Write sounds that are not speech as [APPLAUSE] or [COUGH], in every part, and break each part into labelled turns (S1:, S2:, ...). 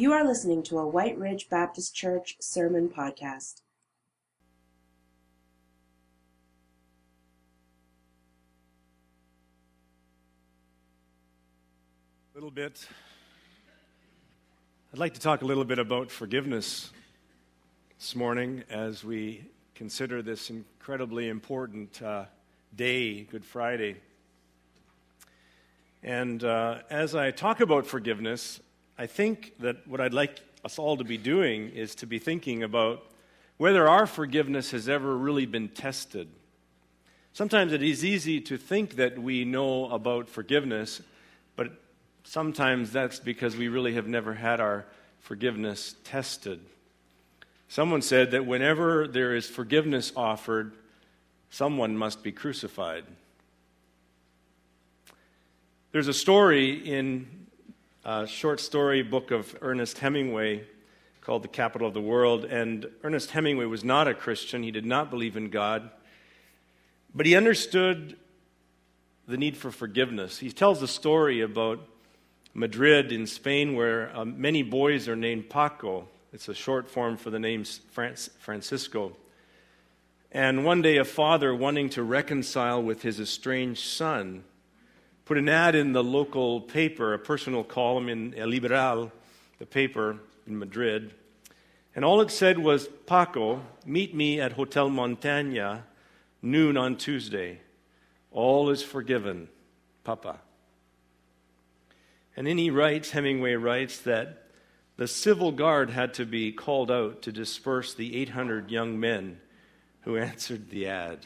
S1: You are listening to a White Ridge Baptist Church sermon podcast.
S2: A little bit. I'd like to talk a little bit about forgiveness this morning as we consider this incredibly important uh, day, Good Friday. And uh, as I talk about forgiveness, I think that what I'd like us all to be doing is to be thinking about whether our forgiveness has ever really been tested. Sometimes it is easy to think that we know about forgiveness, but sometimes that's because we really have never had our forgiveness tested. Someone said that whenever there is forgiveness offered, someone must be crucified. There's a story in a short story book of Ernest Hemingway called The Capital of the World. And Ernest Hemingway was not a Christian, he did not believe in God, but he understood the need for forgiveness. He tells a story about Madrid in Spain where uh, many boys are named Paco. It's a short form for the name Francisco. And one day, a father wanting to reconcile with his estranged son put an ad in the local paper, a personal column in El Liberal, the paper in Madrid. And all it said was, Paco, meet me at Hotel Montaña, noon on Tuesday. All is forgiven, Papa. And then he writes, Hemingway writes, that the civil guard had to be called out to disperse the 800 young men who [LAUGHS] answered the ad.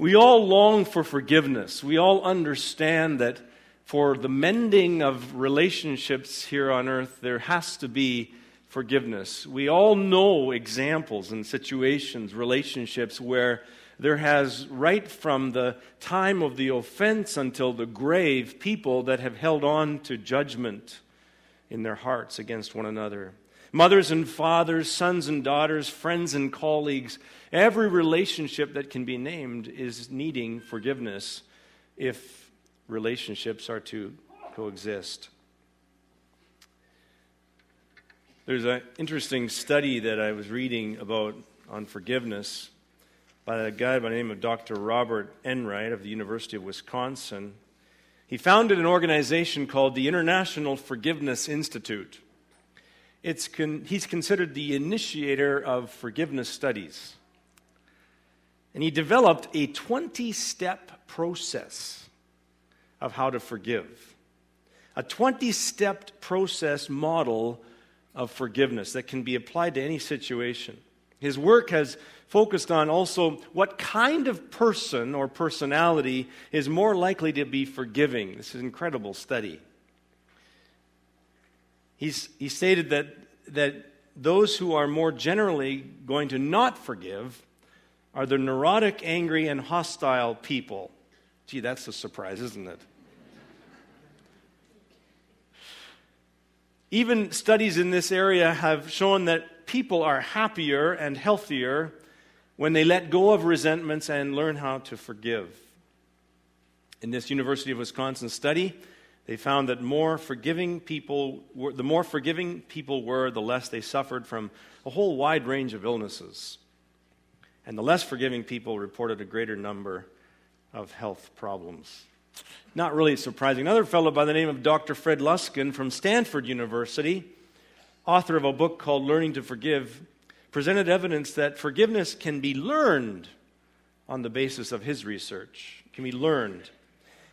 S2: We all long for forgiveness. We all understand that for the mending of relationships here on earth, there has to be forgiveness. We all know examples and situations, relationships where there has, right from the time of the offense until the grave, people that have held on to judgment in their hearts against one another. Mothers and fathers, sons and daughters, friends and colleagues, every relationship that can be named is needing forgiveness if relationships are to coexist. There's an interesting study that I was reading about on forgiveness by a guy by the name of Dr. Robert Enright of the University of Wisconsin. He founded an organization called the International Forgiveness Institute. It's con- he's considered the initiator of forgiveness studies. And he developed a 20 step process of how to forgive. A 20 step process model of forgiveness that can be applied to any situation. His work has focused on also what kind of person or personality is more likely to be forgiving. This is an incredible study. He's, he stated that, that those who are more generally going to not forgive are the neurotic, angry, and hostile people. Gee, that's a surprise, isn't it? Even studies in this area have shown that people are happier and healthier when they let go of resentments and learn how to forgive. In this University of Wisconsin study, they found that more forgiving people were, the more forgiving people were, the less they suffered from a whole wide range of illnesses. And the less forgiving people reported a greater number of health problems. Not really surprising. Another fellow by the name of Dr. Fred Luskin from Stanford University, author of a book called Learning to Forgive, presented evidence that forgiveness can be learned on the basis of his research. Can be learned.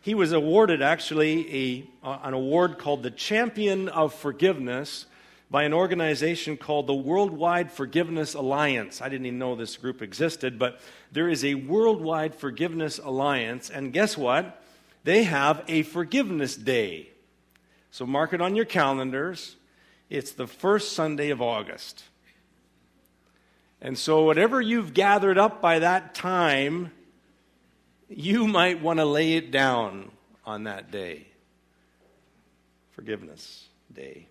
S2: He was awarded actually a, an award called the Champion of Forgiveness by an organization called the Worldwide Forgiveness Alliance. I didn't even know this group existed, but there is a Worldwide Forgiveness Alliance, and guess what? They have a Forgiveness Day. So mark it on your calendars. It's the first Sunday of August. And so, whatever you've gathered up by that time, you might want to lay it down on that day. Forgiveness Day.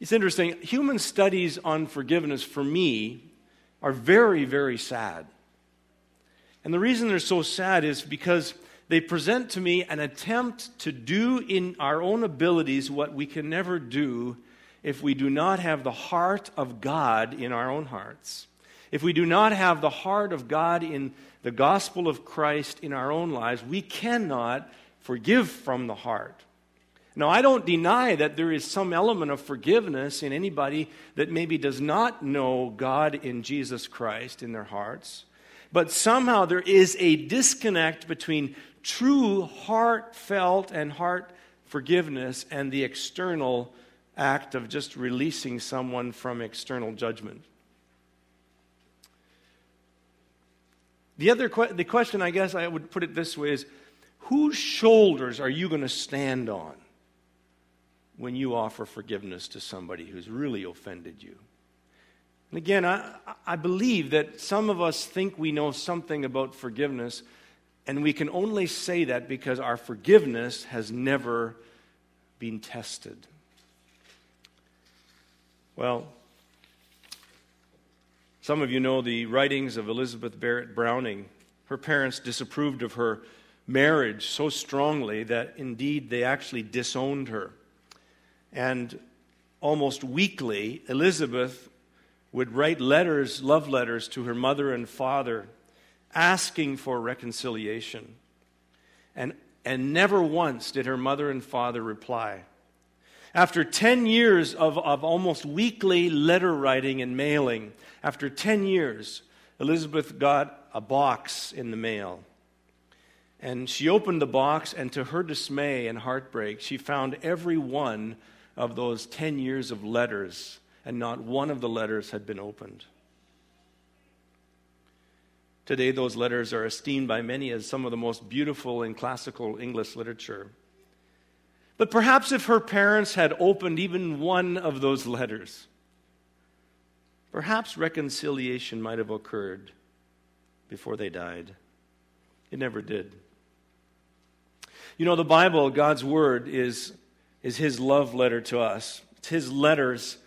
S2: It's interesting. Human studies on forgiveness, for me, are very, very sad. And the reason they're so sad is because they present to me an attempt to do in our own abilities what we can never do if we do not have the heart of God in our own hearts. If we do not have the heart of God in the gospel of Christ in our own lives, we cannot forgive from the heart. Now, I don't deny that there is some element of forgiveness in anybody that maybe does not know God in Jesus Christ in their hearts. But somehow there is a disconnect between true heartfelt and heart forgiveness and the external act of just releasing someone from external judgment. The other que- the question, I guess I would put it this way is whose shoulders are you going to stand on? when you offer forgiveness to somebody who's really offended you. And again, I, I believe that some of us think we know something about forgiveness, and we can only say that because our forgiveness has never been tested. Well, some of you know the writings of Elizabeth Barrett Browning. Her parents disapproved of her marriage so strongly that indeed they actually disowned her. And almost weekly, Elizabeth would write letters, love letters, to her mother and father, asking for reconciliation. And, and never once did her mother and father reply. After 10 years of, of almost weekly letter writing and mailing, after 10 years, Elizabeth got a box in the mail. And she opened the box, and to her dismay and heartbreak, she found every one of those 10 years of letters, and not one of the letters had been opened. Today, those letters are esteemed by many as some of the most beautiful in classical English literature. But perhaps if her parents had opened even one of those letters, perhaps reconciliation might have occurred before they died. It never did. You know, the Bible, God's Word, is is his love letter to us. It's his letters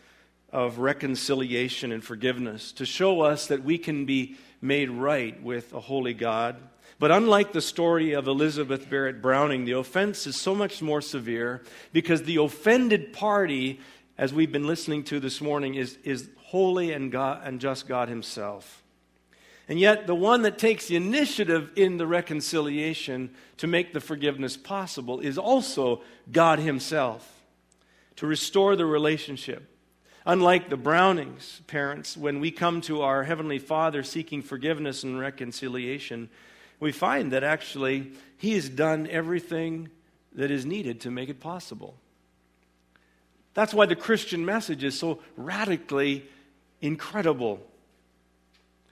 S2: of reconciliation and forgiveness to show us that we can be made right with a holy God. But unlike the story of Elizabeth Barrett Browning, the offense is so much more severe because the offended party, as we've been listening to this morning, is, is holy and, God, and just God Himself. And yet, the one that takes the initiative in the reconciliation to make the forgiveness possible is also God Himself to restore the relationship. Unlike the Brownings parents, when we come to our Heavenly Father seeking forgiveness and reconciliation, we find that actually He has done everything that is needed to make it possible. That's why the Christian message is so radically incredible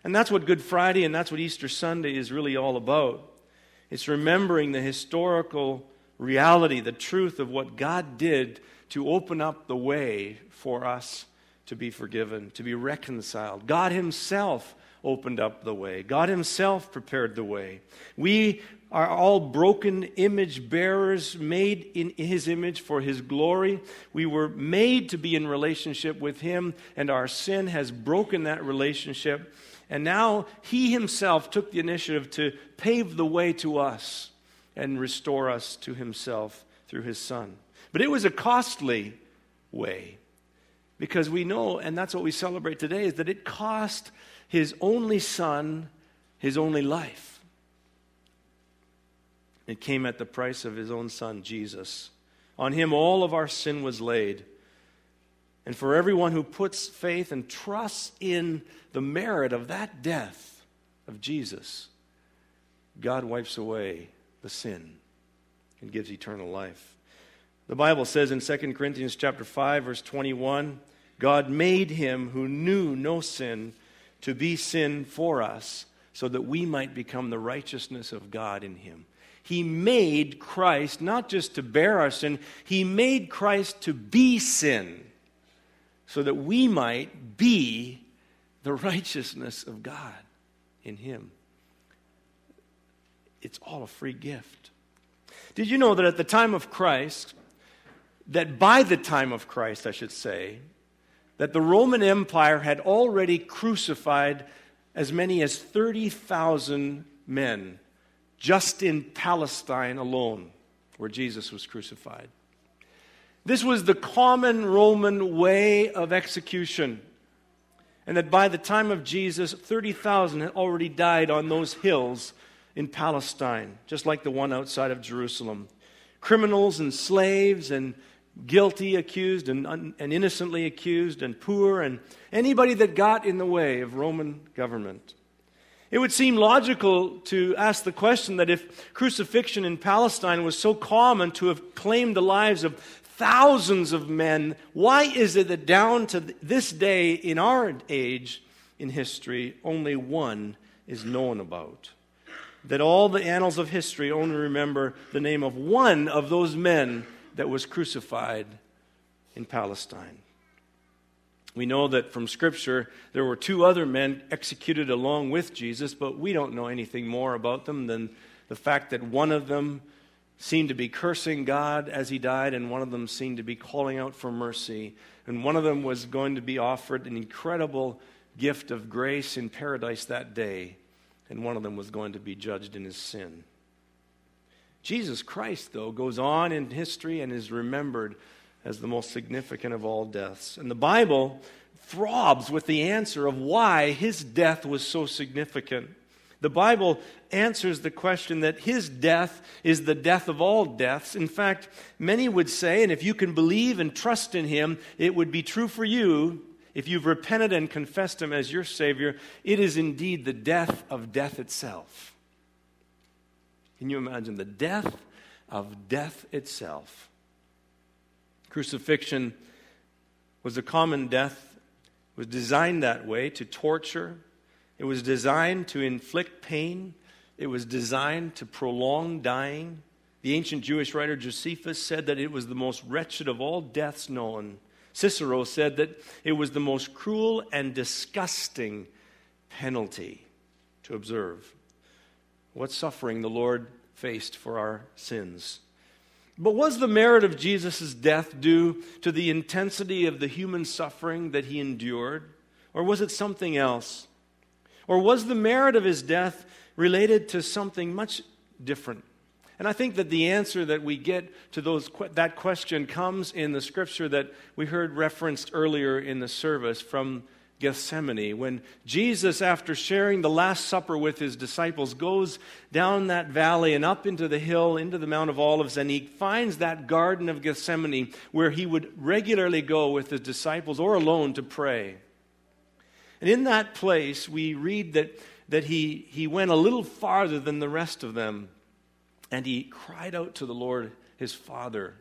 S2: and that's what Good Friday and that's what Easter Sunday is really all about. It's remembering the historical reality, the truth of what God did to open up the way for us to be forgiven, to be reconciled. God Himself opened up the way, God Himself prepared the way. We are all broken image bearers made in his image for his glory. We were made to be in relationship with him, and our sin has broken that relationship. And now he himself took the initiative to pave the way to us and restore us to himself through his son. But it was a costly way because we know, and that's what we celebrate today, is that it cost his only son his only life. It came at the price of his own son, Jesus. On him, all of our sin was laid. And for everyone who puts faith and trusts in the merit of that death of Jesus, God wipes away the sin and gives eternal life. The Bible says in 2 Corinthians chapter 5 verse 21, God made him who knew no sin to be sin for us so that we might become the righteousness of God in him. He made Christ not just to bear our sin, he made Christ to be sin so that we might be the righteousness of God in Him. It's all a free gift. Did you know that at the time of Christ, that by the time of Christ, I should say, that the Roman Empire had already crucified as many as 30,000 men just in Palestine alone, where Jesus was crucified. This was the common Roman way of execution. And that by the time of Jesus, 30,000 had already died on those hills in Palestine, just like the one outside of Jerusalem. Criminals and slaves and guilty accused and, un- and innocently accused and poor and anybody that got in the way of Roman government. It would seem logical to ask the question that if crucifixion in Palestine was so common to have claimed the lives of thousands of men, why is it that down to this day in our age in history, only one is known about? That all the annals of history only remember the name of one of those men that was crucified in Palestine. We know that from Scripture there were two other men executed along with Jesus, but we don't know anything more about them than the fact that one of them seemed to be cursing God as he died, and one of them seemed to be calling out for mercy. And one of them was going to be offered an incredible gift of grace in paradise that day, and one of them was going to be judged in his sin. Jesus Christ, though, goes on in history and is remembered as the most significant of all deaths. And the Bible throbs with the answer of why his death was so significant. The Bible answers the question that his death is the death of all deaths. In fact, many would say, and if you can believe and trust in him, it would be true for you. If you've repented and confessed him as your Savior, it is indeed the death of death itself. Can you imagine the death of death itself? Crucifixion was a common death, it was designed that way to torture, it was designed to inflict pain, it was designed to prolong dying. The ancient Jewish writer Josephus said that it was the most wretched of all deaths known. Cicero said that it was the most cruel and disgusting penalty to observe. What suffering the Lord faced for our sins. But was the merit of Jesus' death due to the intensity of the human suffering that he endured? Or was it something else? Or was the merit of his death related to something much different? And I think that the answer that we get to those, that question comes in the scripture that we heard referenced earlier in the service from Gethsemane, when Jesus, after sharing the Last Supper with his disciples, goes down that valley and up into the hill, into the Mount of Olives, and he finds that Garden of Gethsemane where he would regularly go with his disciples or alone to pray. And in that place, we read that, that he, he went a little farther than the rest of them, and he cried out to the Lord, his Father.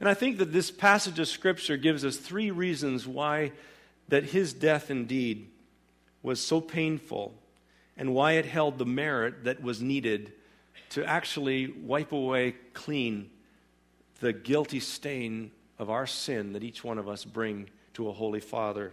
S2: And I think that this passage of Scripture gives us three reasons why that his death indeed was so painful and why it held the merit that was needed to actually wipe away clean the guilty stain of our sin that each one of us bring to a holy Father.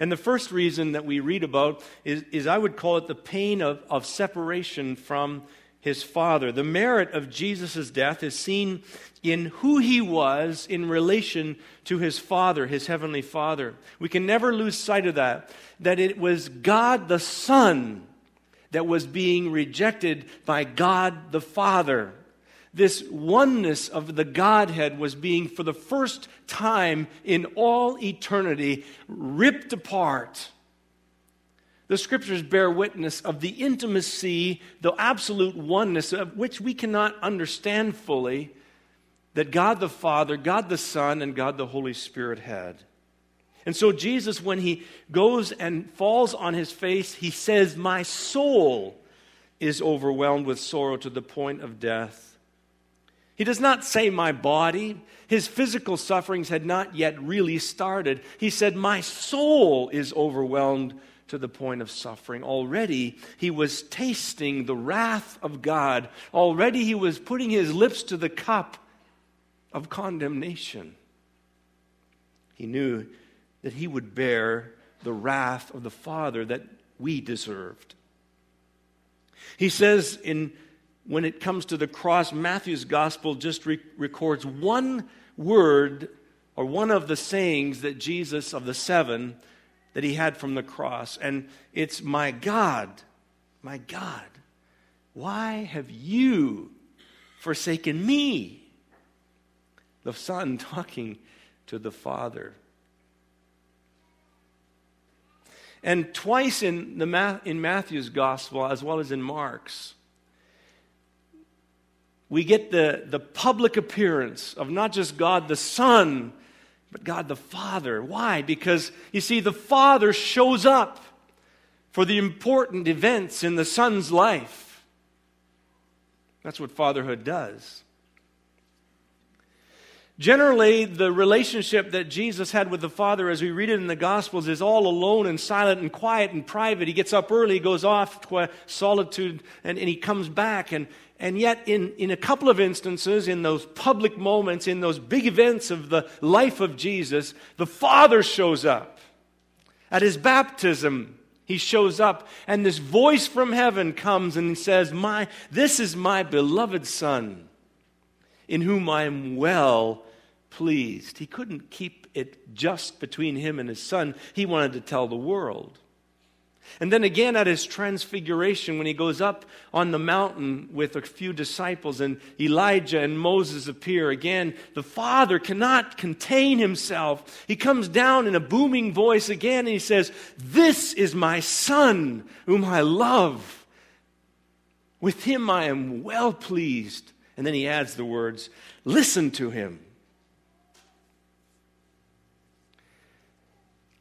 S2: And the first reason that we read about is, is I would call it the pain of, of separation from his Father. The merit of Jesus' death is seen in who he was in relation to his Father, his Heavenly Father. We can never lose sight of that, that it was God the Son that was being rejected by God the Father. This oneness of the Godhead was being, for the first time in all eternity, ripped apart the scriptures bear witness of the intimacy, the absolute oneness of which we cannot understand fully, that God the Father, God the Son, and God the Holy Spirit had. And so, Jesus, when he goes and falls on his face, he says, My soul is overwhelmed with sorrow to the point of death. He does not say, My body. His physical sufferings had not yet really started. He said, My soul is overwhelmed to the point of suffering. Already he was tasting the wrath of God. Already he was putting his lips to the cup of condemnation. He knew that he would bear the wrath of the Father that we deserved. He says in when it comes to the cross, Matthew's gospel just re- records one word or one of the sayings that Jesus of the seven that he had from the cross. And it's, My God, my God, Why have you forsaken me? The Son [LAUGHS] talking to the Father. And twice in, the, in Matthew's gospel, as well as in Mark's, we get the, the public appearance of not just God the Son, but God the Father. Why? Because, you see, the Father shows up for the important events in the Son's life. That's what fatherhood does. Generally, the relationship that Jesus had with the Father, as we read it in the Gospels, is all alone and silent and quiet and private. He gets up early, goes off to solitude, and, and he comes back. And, and yet, in, in a couple of instances, in those public moments, in those big events of the life of Jesus, the Father shows up. At his baptism, he shows up, and this voice from heaven comes and says, my, This is my beloved Son, in whom I am well pleased. He couldn't keep it just between him and his son, he wanted to tell the world. And then again at his transfiguration, when he goes up on the mountain with a few disciples and Elijah and Moses appear, again, the Father cannot contain himself. He comes down in a booming voice again and he says, This is my Son, whom I love. With him I am well pleased. And then he adds the words, Listen to him.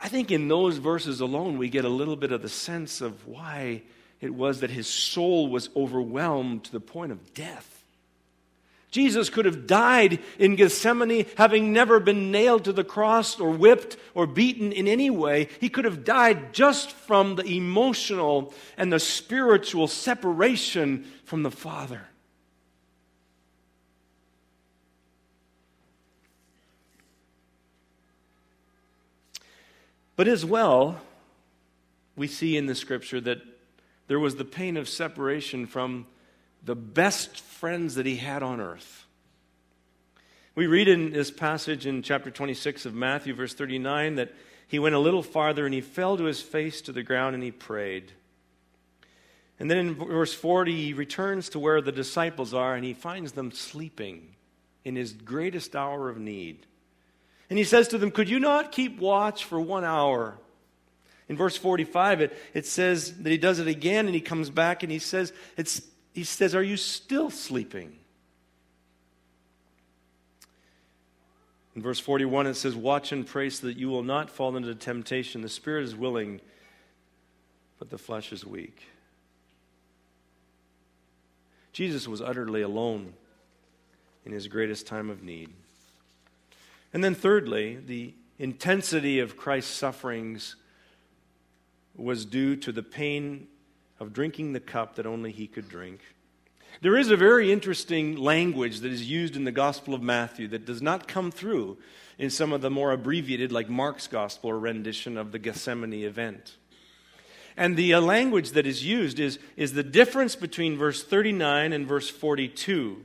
S2: I think in those verses alone, we get a little bit of the sense of why it was that his soul was overwhelmed to the point of death. Jesus could have died in Gethsemane having never been nailed to the cross or whipped or beaten in any way. He could have died just from the emotional and the spiritual separation from the Father. But as well, we see in the scripture that there was the pain of separation from the best friends that he had on earth. We read in this passage in chapter 26 of Matthew, verse 39, that he went a little farther and he fell to his face to the ground and he prayed. And then in verse 40, he returns to where the disciples are and he finds them sleeping in his greatest hour of need. And he says to them, Could you not keep watch for one hour? In verse 45, it, it says that he does it again and he comes back and he says, it's, he says, Are you still sleeping? In verse 41, it says, Watch and pray so that you will not fall into temptation. The spirit is willing, but the flesh is weak. Jesus was utterly alone in his greatest time of need. And then, thirdly, the intensity of Christ's sufferings was due to the pain of drinking the cup that only he could drink. There is a very interesting language that is used in the Gospel of Matthew that does not come through in some of the more abbreviated, like Mark's Gospel or rendition of the Gethsemane event. And the uh, language that is used is, is the difference between verse 39 and verse 42.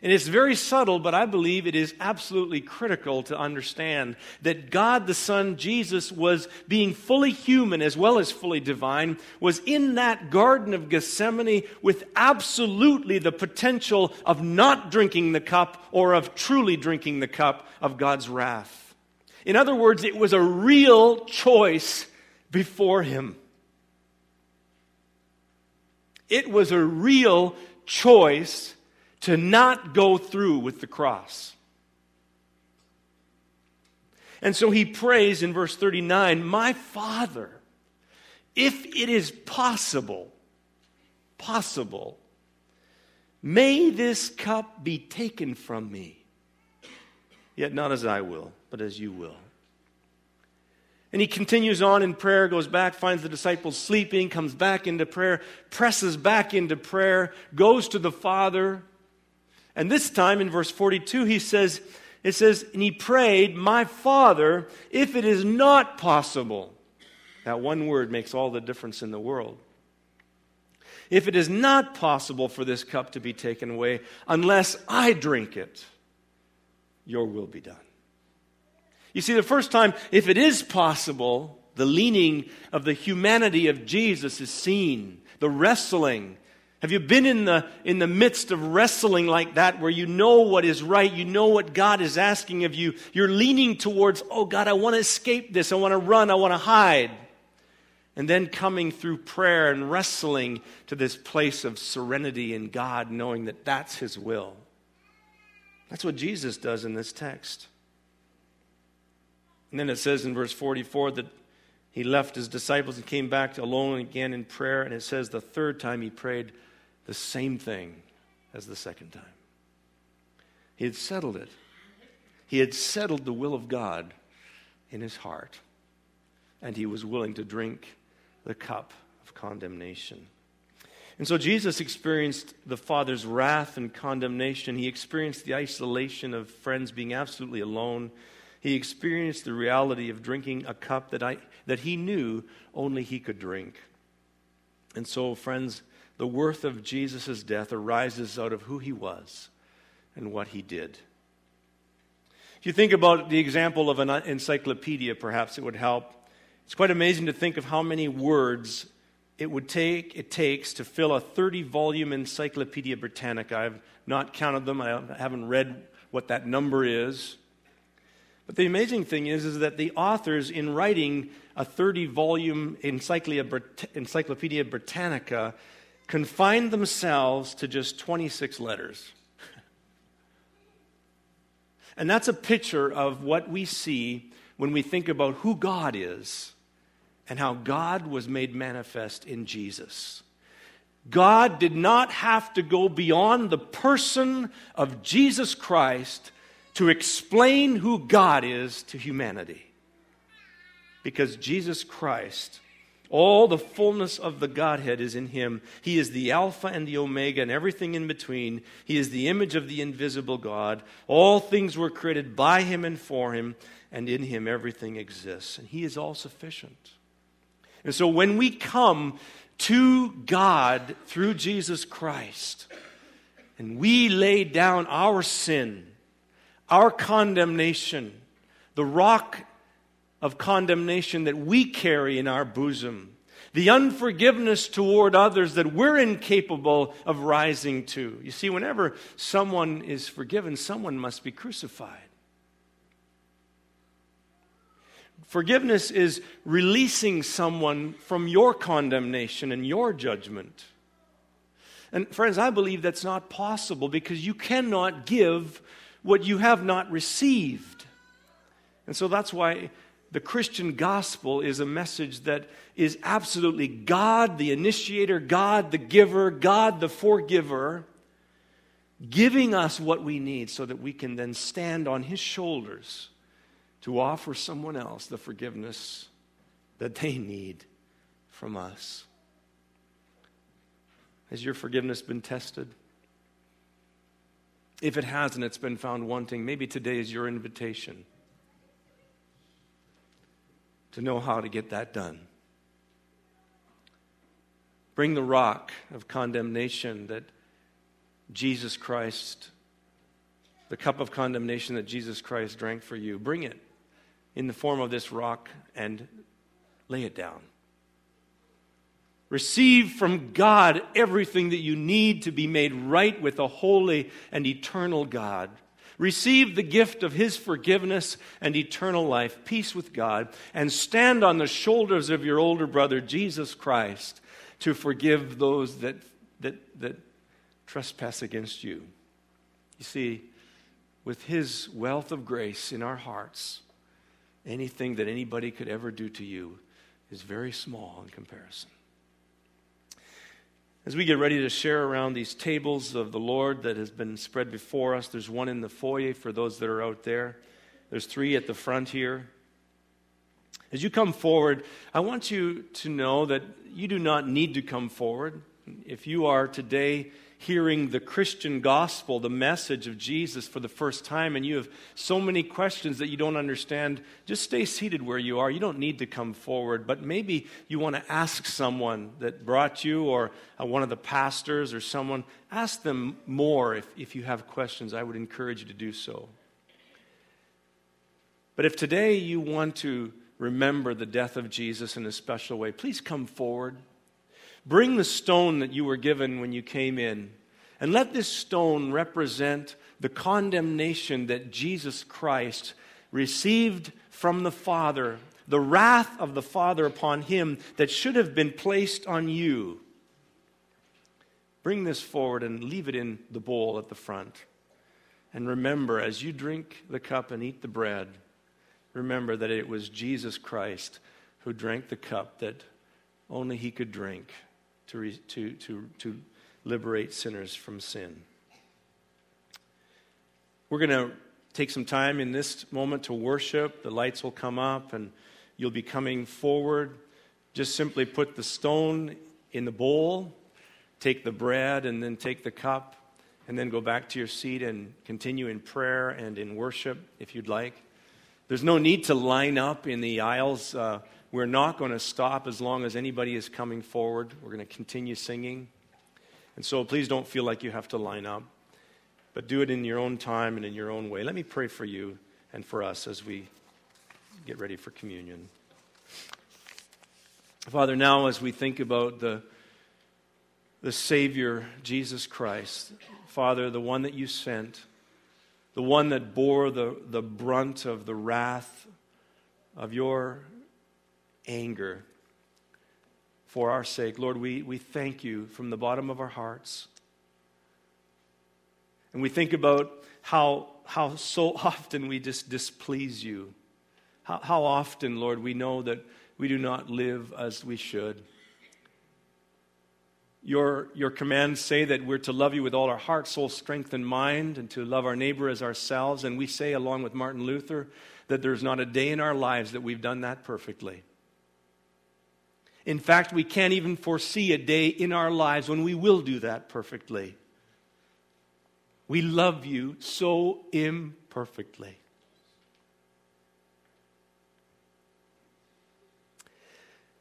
S2: And it's very subtle, but I believe it is absolutely critical to understand that God the Son, Jesus, was being fully human as well as fully divine, was in that Garden of Gethsemane with absolutely the potential of not drinking the cup or of truly drinking the cup of God's wrath. In other words, it was a real choice before him. It was a real choice to not go through with the cross. And so he prays in verse 39 My Father, if it is possible, possible, may this cup be taken from me. Yet not as I will, but as you will. And he continues on in prayer, goes back, finds the disciples sleeping, comes back into prayer, presses back into prayer, goes to the Father, and this time in verse 42, he says, it says, and he prayed, My Father, if it is not possible. That one word makes all the difference in the world. If it is not possible for this cup to be taken away unless I drink it, your will be done. You see, the first time, if it is possible, the leaning of the humanity of Jesus is seen, the wrestling Have you been in the, in the midst of wrestling like that where you know what is right? You know what God is asking of you? You're leaning towards, oh God, I want to escape this. I want to run. I want to hide. And then coming through prayer and wrestling to this place of serenity in God, knowing that that's His will. That's what Jesus does in this text. And then it says in verse 44 that he left his disciples and came back alone again in prayer. And it says the third time he prayed, the same thing as the second time. He had settled it. He had settled the will of God in his heart, and he was willing to drink the cup of condemnation. And so Jesus experienced the Father's wrath and condemnation. He experienced the isolation of friends being absolutely alone. He experienced the reality of drinking a cup that, I, that he knew only he could drink. And so, friends, the worth of Jesus' death arises out of who he was and what he did. If you think about the example of an encyclopedia, perhaps it would help. It's quite amazing to think of how many words it would take it takes to fill a 30 volume encyclopedia britannica i've not counted them i haven't read what that number is but the amazing thing is, is that the authors in writing a 30 volume encyclopedia britannica confined themselves to just 26 letters. [LAUGHS] and that's a picture of what we see when we think about who God is and how God was made manifest in Jesus. God did not have to go beyond the person of Jesus Christ to explain who God is to humanity. Because Jesus Christ all the fullness of the Godhead is in him. He is the Alpha and the Omega and everything in between. He is the image of the invisible God. All things were created by him and for him, and in him everything exists. And he is all sufficient. And so when we come to God through Jesus Christ, and we lay down our sin, our condemnation, the rock of condemnation that we carry in our bosom, the unforgiveness toward others that we're incapable of rising to. You see, whenever someone is forgiven, someone must be crucified. Forgiveness is releasing someone from your condemnation and your judgment. And friends, I believe that's not possible because you cannot give what you have not received. And so that's why the Christian gospel is a message that is absolutely God, the initiator, God, the giver, God, the forgiver, giving us what we need so that we can then stand on his shoulders to offer someone else the forgiveness that they need from us. Has your forgiveness been tested? If it hasn't, it's been found wanting. Maybe today is your invitation to know how to get that done. Bring the rock of condemnation that Jesus Christ, the cup of condemnation that Jesus Christ drank for you, bring it in the form of this rock and lay it down. Receive from God everything that you need to be made right with a holy and eternal God. Receive the gift of His forgiveness and eternal life, peace with God, and stand on the shoulders of your older brother, Jesus Christ, to forgive those that, that, that trespass against you. You see, with His wealth of grace in our hearts, anything that anybody could ever do to you is very small in comparison. As we get ready to share around these tables of the Lord that has been spread before us, there's one in the foyer for those that are out there. There's three at the front here. As you come forward, I want you to know that you do not need to come forward. If you are today hearing the Christian gospel, the message of Jesus for the first time, and you have so many questions that you don't understand, just stay seated where you are. You don't need to come forward, but maybe you want to ask someone that brought you, or uh, one of the pastors, or someone. Ask them more if, if you have questions. I would encourage you to do so. But if today you want to remember the death of Jesus in a special way, please come forward. Bring the stone that you were given when you came in, and let this stone represent the condemnation that Jesus Christ received from the Father, the wrath of the Father upon him that should have been placed on you. Bring this forward and leave it in the bowl at the front. And remember, as you drink the cup and eat the bread, remember that it was Jesus Christ who drank the cup that only he could drink to, re, to, to, to liberate sinners from sin. We're going to take some time in this moment to worship. The lights will come up and you'll be coming forward. Just simply put the stone in the bowl, take the bread, and then take the cup, and then go back to your seat and continue in prayer and in worship if you'd like. There's no need to line up in the aisles. Uh, we're not going to stop as long as anybody is coming forward. We're going to continue singing. And so please don't feel like you have to line up but do it in your own time and in your own way. Let me pray for you and for us as we get ready for communion. Father, now as we think about the, the Savior, Jesus Christ, Father, the one that you sent, the one that bore the, the brunt of the wrath of your anger for our sake, Lord, we, we thank you from the bottom of our hearts and we think about how, how so often we just displease you. How, how often, Lord, we know that we do not live as we should. Your, your commands say that we're to love you with all our heart, soul, strength, and mind, and to love our neighbor as ourselves. And we say, along with Martin Luther, that there's not a day in our lives that we've done that perfectly. In fact, we can't even foresee a day in our lives when we will do that perfectly. We love you so imperfectly.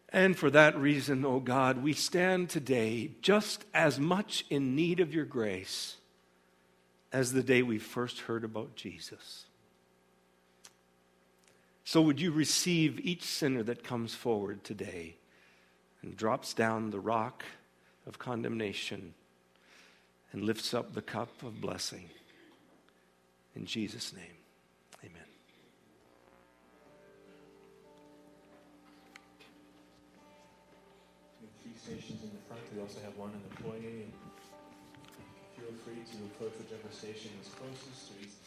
S2: And for that reason, O oh God, we stand today just as much in need of your grace as the day we first heard about Jesus. So, would you receive each sinner that comes forward today and drops down the rock of condemnation? and lifts up the cup of blessing. In Jesus' name, amen.
S3: Three stations in the front. We also have one in the foyer. Feel free to approach whichever station is closest to